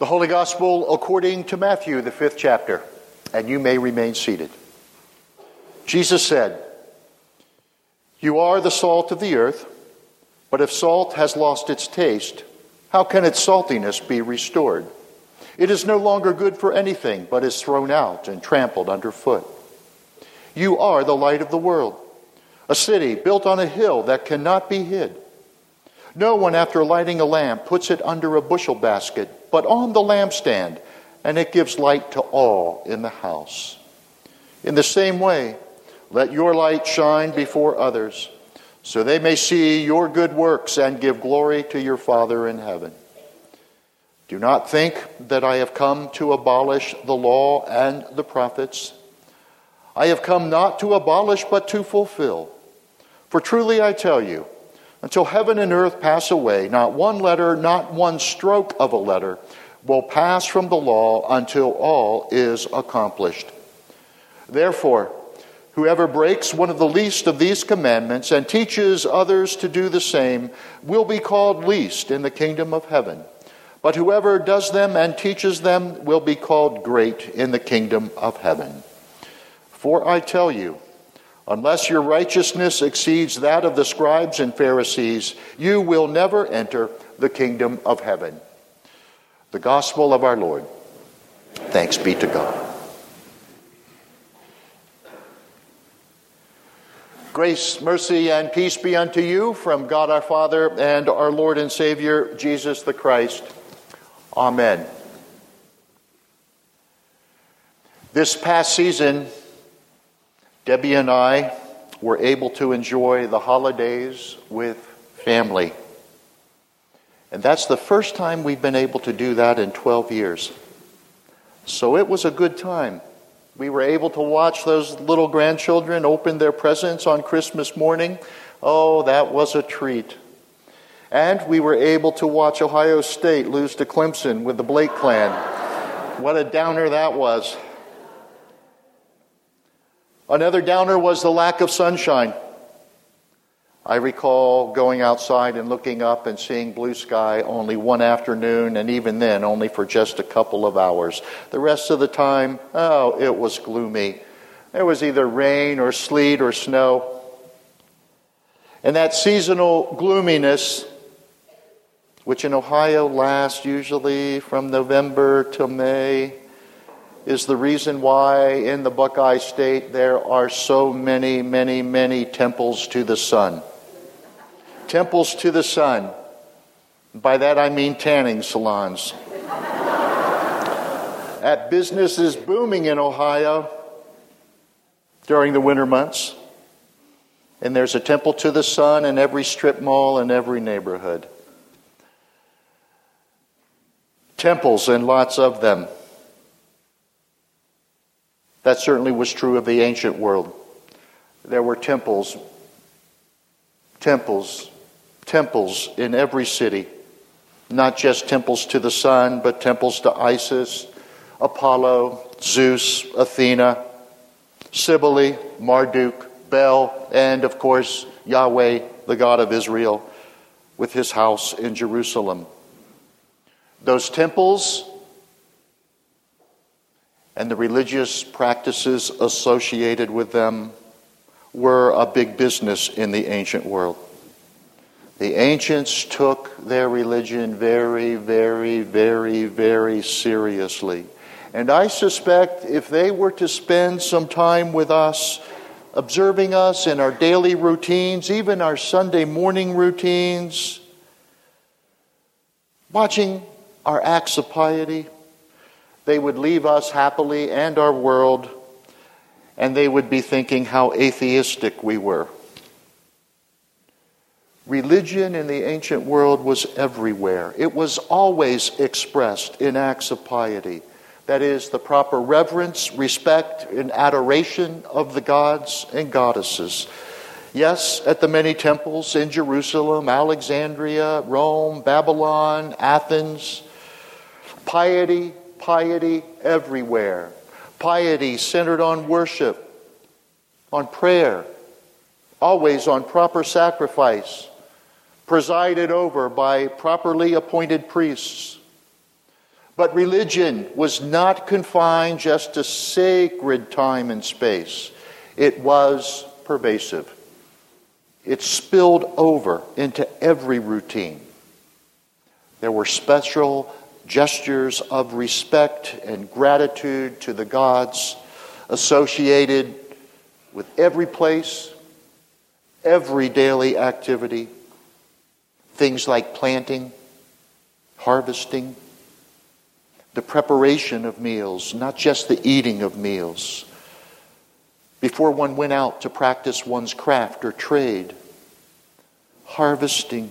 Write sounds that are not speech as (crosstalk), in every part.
The Holy Gospel according to Matthew, the fifth chapter, and you may remain seated. Jesus said, You are the salt of the earth, but if salt has lost its taste, how can its saltiness be restored? It is no longer good for anything, but is thrown out and trampled underfoot. You are the light of the world, a city built on a hill that cannot be hid. No one, after lighting a lamp, puts it under a bushel basket, but on the lampstand, and it gives light to all in the house. In the same way, let your light shine before others, so they may see your good works and give glory to your Father in heaven. Do not think that I have come to abolish the law and the prophets. I have come not to abolish, but to fulfill. For truly I tell you, until heaven and earth pass away, not one letter, not one stroke of a letter will pass from the law until all is accomplished. Therefore, whoever breaks one of the least of these commandments and teaches others to do the same will be called least in the kingdom of heaven. But whoever does them and teaches them will be called great in the kingdom of heaven. For I tell you, Unless your righteousness exceeds that of the scribes and Pharisees, you will never enter the kingdom of heaven. The gospel of our Lord. Thanks be to God. Grace, mercy, and peace be unto you from God our Father and our Lord and Savior, Jesus the Christ. Amen. This past season, Debbie and I were able to enjoy the holidays with family. And that's the first time we've been able to do that in 12 years. So it was a good time. We were able to watch those little grandchildren open their presents on Christmas morning. Oh, that was a treat. And we were able to watch Ohio State lose to Clemson with the Blake clan. What a downer that was. Another downer was the lack of sunshine. I recall going outside and looking up and seeing blue sky only one afternoon, and even then, only for just a couple of hours. The rest of the time, oh, it was gloomy. There was either rain or sleet or snow. And that seasonal gloominess, which in Ohio lasts usually from November till May, is the reason why in the Buckeye State there are so many, many, many temples to the sun. Temples to the sun. By that I mean tanning salons. At business is booming in Ohio during the winter months. And there's a temple to the sun in every strip mall in every neighborhood. Temples and lots of them. That certainly was true of the ancient world. There were temples, temples, temples in every city. Not just temples to the sun, but temples to Isis, Apollo, Zeus, Athena, Cybele, Marduk, Bel, and of course, Yahweh, the God of Israel, with his house in Jerusalem. Those temples and the religious practices associated with them were a big business in the ancient world. The ancients took their religion very, very, very, very seriously. And I suspect if they were to spend some time with us, observing us in our daily routines, even our Sunday morning routines, watching our acts of piety, they would leave us happily and our world, and they would be thinking how atheistic we were. Religion in the ancient world was everywhere. It was always expressed in acts of piety. That is, the proper reverence, respect, and adoration of the gods and goddesses. Yes, at the many temples in Jerusalem, Alexandria, Rome, Babylon, Athens. Piety piety everywhere. Piety centered on worship, on prayer, always on proper sacrifice, presided over by properly appointed priests. But religion was not confined just to sacred time and space, it was pervasive. It spilled over into every routine. There were special gestures of respect and gratitude to the gods associated with every place, every daily activity. Things like planting, harvesting, the preparation of meals, not just the eating of meals. Before one went out to practice one's craft or trade, harvesting,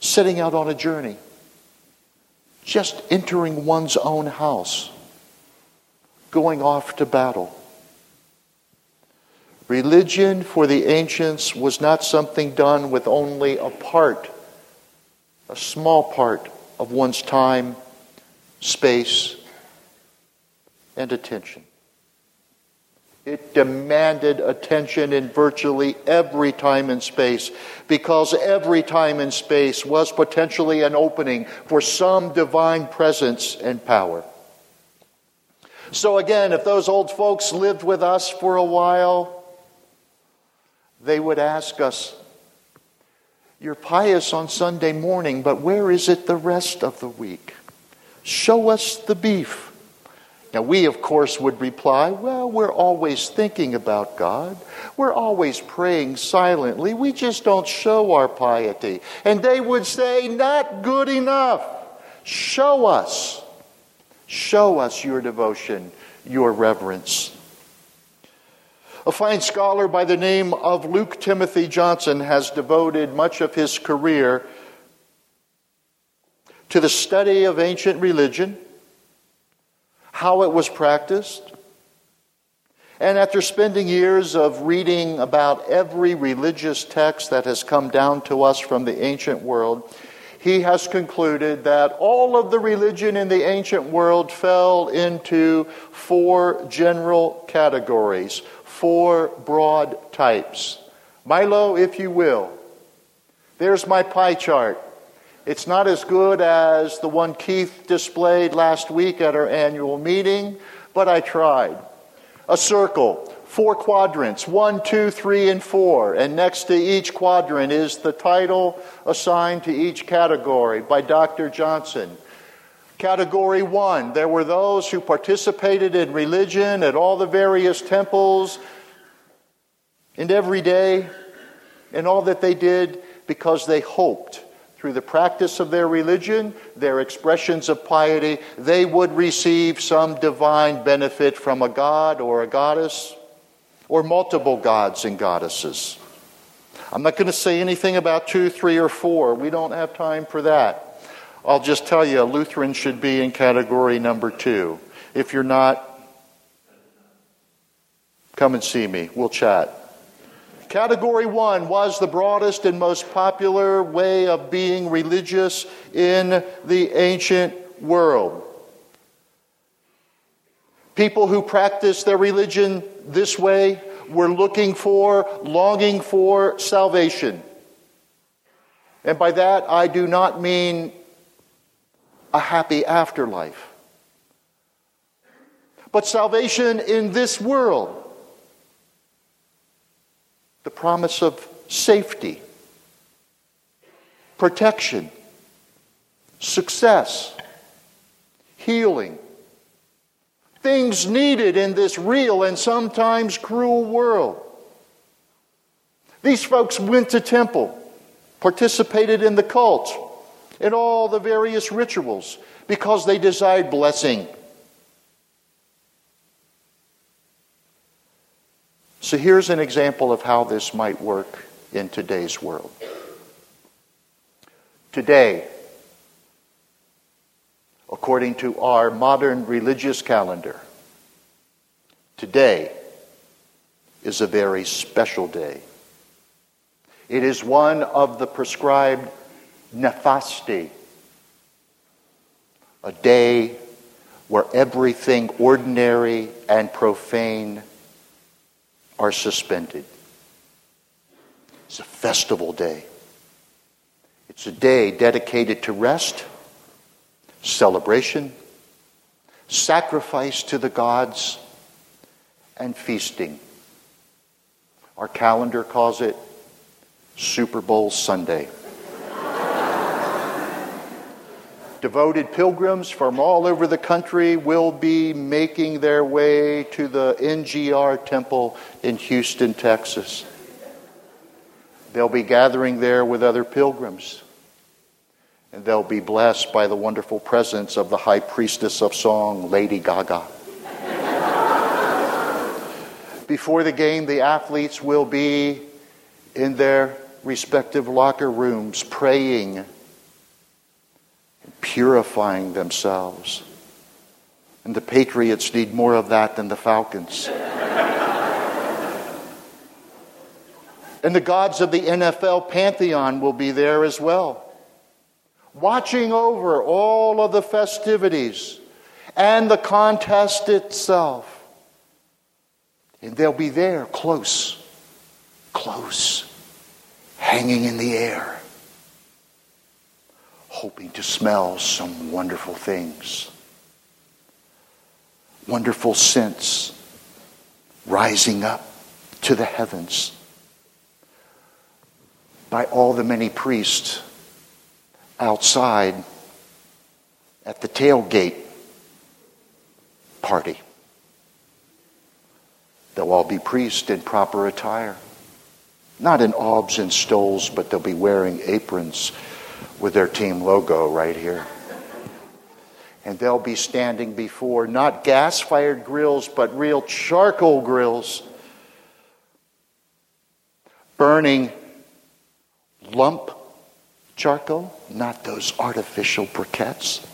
setting out on a journey, just entering one's own house, going off to battle. Religion for the ancients was not something done with only a part, a small part of one's time, space, and attention. It demanded attention in virtually every time and space because every time and space was potentially an opening for some divine presence and power. So, again, if those old folks lived with us for a while, they would ask us, You're pious on Sunday morning, but where is it the rest of the week? Show us the beef. Now, we, of course, would reply, Well, we're always thinking about God. We're always praying silently. We just don't show our piety. And they would say, Not good enough. Show us. Show us your devotion, your reverence. A fine scholar by the name of Luke Timothy Johnson has devoted much of his career to the study of ancient religion how it was practiced. And after spending years of reading about every religious text that has come down to us from the ancient world, he has concluded that all of the religion in the ancient world fell into four general categories, four broad types. Milo, if you will. There's my pie chart. It's not as good as the one Keith displayed last week at our annual meeting, but I tried. A circle, four quadrants, one, two, three, and four. And next to each quadrant is the title assigned to each category by Dr. Johnson. Category one, there were those who participated in religion at all the various temples and every day, and all that they did because they hoped through the practice of their religion, their expressions of piety, they would receive some divine benefit from a god or a goddess or multiple gods and goddesses. I'm not going to say anything about two, three, or four. We don't have time for that. I'll just tell you, a Lutheran should be in category number two. If you're not, come and see me. We'll chat. Category one was the broadest and most popular way of being religious in the ancient world. People who practiced their religion this way were looking for, longing for salvation. And by that, I do not mean a happy afterlife, but salvation in this world the promise of safety, protection, success, healing. Things needed in this real and sometimes cruel world. These folks went to temple, participated in the cult, in all the various rituals because they desired blessing So here's an example of how this might work in today's world. Today, according to our modern religious calendar, today is a very special day. It is one of the prescribed nefasti, a day where everything ordinary and profane are suspended. It's a festival day. It's a day dedicated to rest, celebration, sacrifice to the gods, and feasting. Our calendar calls it Super Bowl Sunday. Devoted pilgrims from all over the country will be making their way to the NRG Temple in Houston, Texas. They'll be gathering there with other pilgrims. And they'll be blessed by the wonderful presence of the high priestess of song, Lady Gaga. Before the game, the athletes will be in their respective locker rooms praying purifying themselves. And the Patriots need more of that than the Falcons. (laughs) and the gods of the NFL pantheon will be there as well, watching over all of the festivities and the contest itself. And they'll be there close, close, hanging in the air hoping to smell some wonderful things. Wonderful scents rising up to the heavens by all the many priests outside at the tailgate party. They'll all be priests in proper attire. Not in albs and stoles, but they'll be wearing aprons with their team logo right here. And they'll be standing before not gas fired grills, but real charcoal grills, burning lump charcoal, not those artificial briquettes.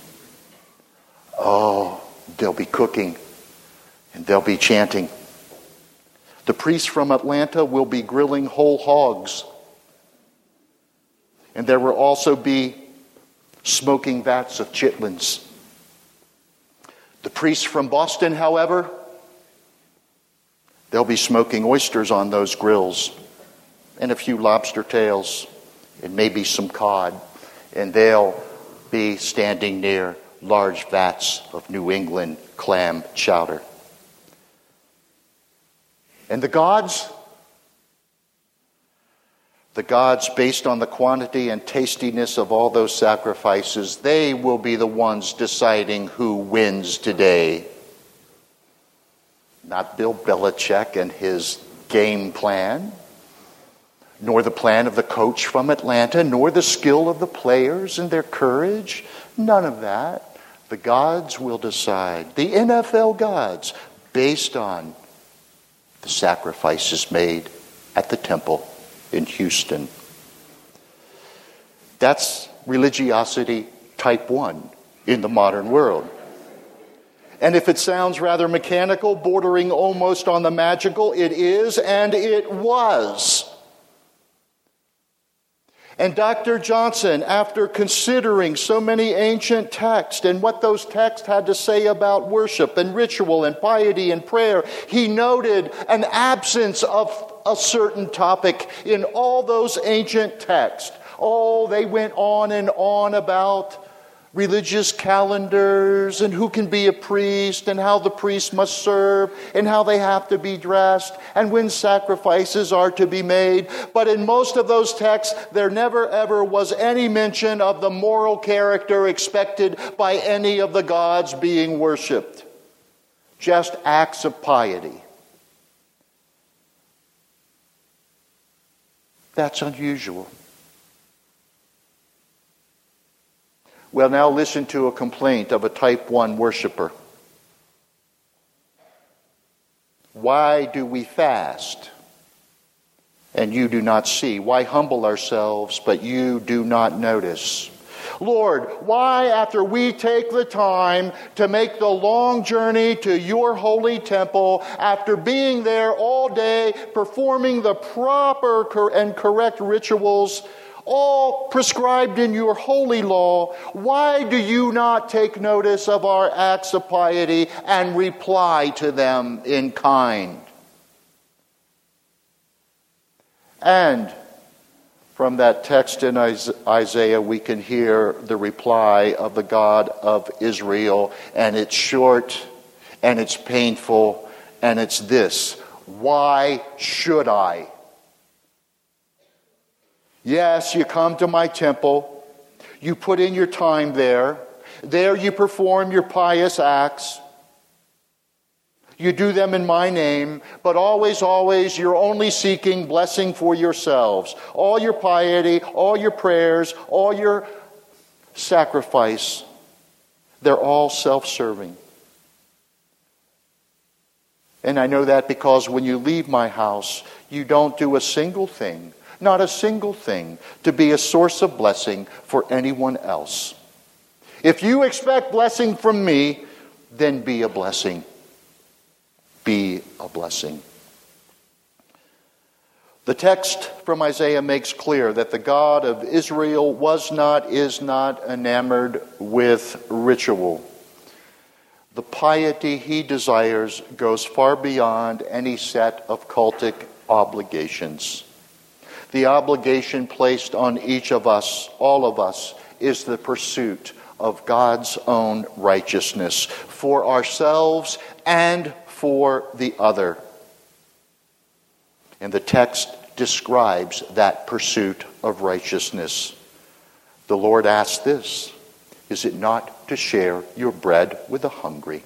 Oh, they'll be cooking and they'll be chanting. The priests from Atlanta will be grilling whole hogs and there will also be smoking vats of chitlins. The priests from Boston, however, they'll be smoking oysters on those grills and a few lobster tails and maybe some cod. And they'll be standing near large vats of New England clam chowder. And the gods, the gods, based on the quantity and tastiness of all those sacrifices, they will be the ones deciding who wins today. Not Bill Belichick and his game plan, nor the plan of the coach from Atlanta, nor the skill of the players and their courage. None of that. The gods will decide. The NFL gods, based on the sacrifices made at the temple in Houston. That's religiosity type 1 in the modern world. And if it sounds rather mechanical, bordering almost on the magical, it is and it was. And Dr. Johnson, after considering so many ancient texts and what those texts had to say about worship and ritual and piety and prayer, he noted an absence of a certain topic in all those ancient texts. Oh, they went on and on about religious calendars and who can be a priest and how the priest must serve and how they have to be dressed and when sacrifices are to be made. But in most of those texts, there never ever was any mention of the moral character expected by any of the gods being worshiped. Just acts of piety. That's unusual. Well, now listen to a complaint of a type 1 worshiper. Why do we fast and you do not see? Why humble ourselves but you do not notice? Lord, why, after we take the time to make the long journey to your holy temple, after being there all day, performing the proper and correct rituals, all prescribed in your holy law, why do you not take notice of our acts of piety and reply to them in kind? And From that text in Isaiah, we can hear the reply of the God of Israel, and it's short, and it's painful, and it's this Why should I? Yes, you come to my temple, you put in your time there, there you perform your pious acts. You do them in my name, but always, always, you're only seeking blessing for yourselves. All your piety, all your prayers, all your sacrifice, they're all self serving. And I know that because when you leave my house, you don't do a single thing, not a single thing, to be a source of blessing for anyone else. If you expect blessing from me, then be a blessing be a blessing. The text from Isaiah makes clear that the God of Israel was not, is not enamored with ritual. The piety he desires goes far beyond any set of cultic obligations. The obligation placed on each of us, all of us, is the pursuit of God's own righteousness for ourselves and for the other. And the text describes that pursuit of righteousness. The Lord asks this Is it not to share your bread with the hungry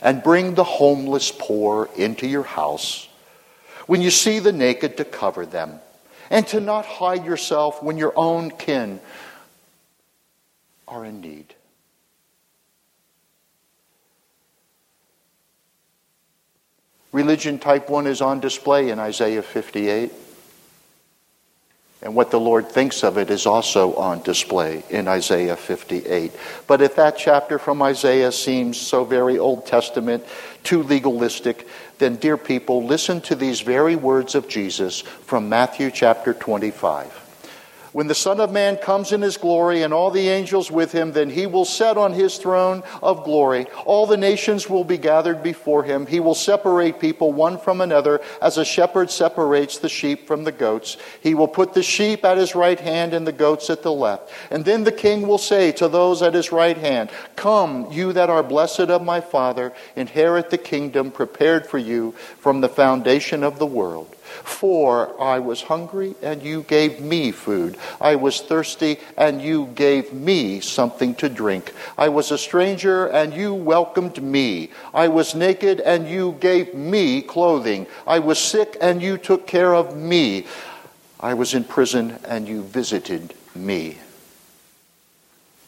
and bring the homeless poor into your house? When you see the naked, to cover them, and to not hide yourself when your own kin are in need. Religion type 1 is on display in Isaiah 58. And what the Lord thinks of it is also on display in Isaiah 58. But if that chapter from Isaiah seems so very Old Testament, too legalistic, then, dear people, listen to these very words of Jesus from Matthew chapter 25. When the Son of Man comes in his glory and all the angels with him, then he will set on his throne of glory. All the nations will be gathered before him. He will separate people one from another as a shepherd separates the sheep from the goats. He will put the sheep at his right hand and the goats at the left. And then the king will say to those at his right hand, Come, you that are blessed of my Father, inherit the kingdom prepared for you from the foundation of the world. For I was hungry, and you gave me food. I was thirsty, and you gave me something to drink. I was a stranger, and you welcomed me. I was naked, and you gave me clothing. I was sick, and you took care of me. I was in prison, and you visited me.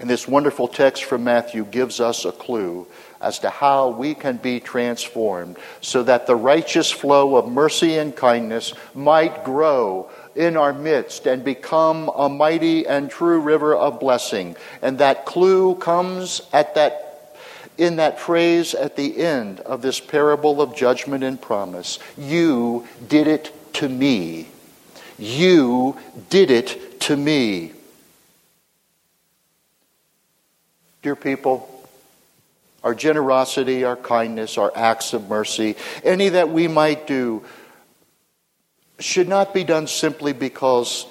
And this wonderful text from Matthew gives us a clue as to how we can be transformed so that the righteous flow of mercy and kindness might grow in our midst and become a mighty and true river of blessing. And that clue comes at that in that phrase at the end of this parable of judgment and promise. You did it to me. You did it to me. Dear people, our generosity, our kindness, our acts of mercy, any that we might do, should not be done simply because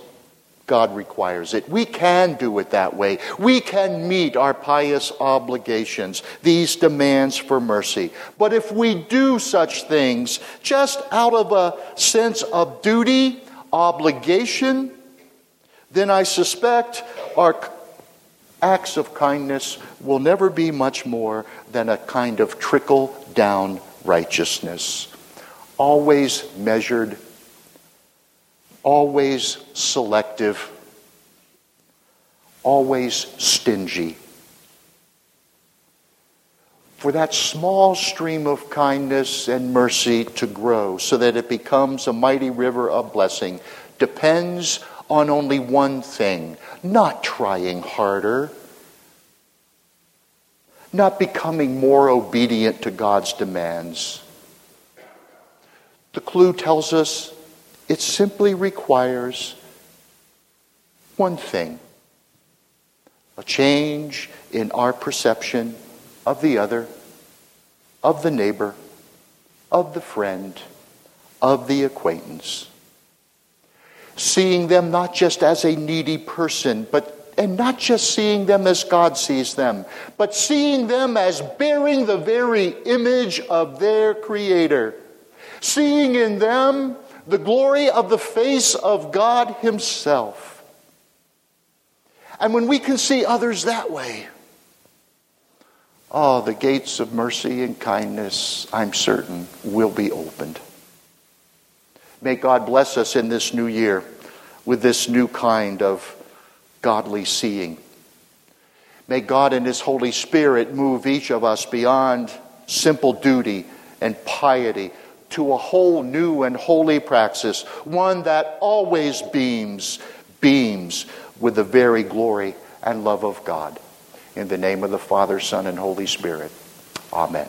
God requires it. We can do it that way. We can meet our pious obligations, these demands for mercy. But if we do such things just out of a sense of duty, obligation, then I suspect our acts of kindness will never be much more than a kind of trickle down righteousness. Always measured, always selective, always stingy. for that small stream of kindness and mercy to grow so that it becomes a mighty river of blessing depends on only one thing not trying harder, not becoming more obedient to God's demands. The clue tells us it simply requires one thing a change in our perception of the other, of the neighbor, of the friend, of the acquaintance. Seeing them not just as a needy person, but and not just seeing them as God sees them, but seeing them as bearing the very image of their Creator. Seeing in them the glory of the face of God Himself. And when we can see others that way, oh, the gates of mercy and kindness, I'm certain, will be opened. May God bless us in this new year with this new kind of godly seeing. May God and His Holy Spirit move each of us beyond simple duty and piety to a whole new and holy praxis, one that always beams, beams with the very glory and love of God. In the name of the Father, Son, and Holy Spirit. Amen.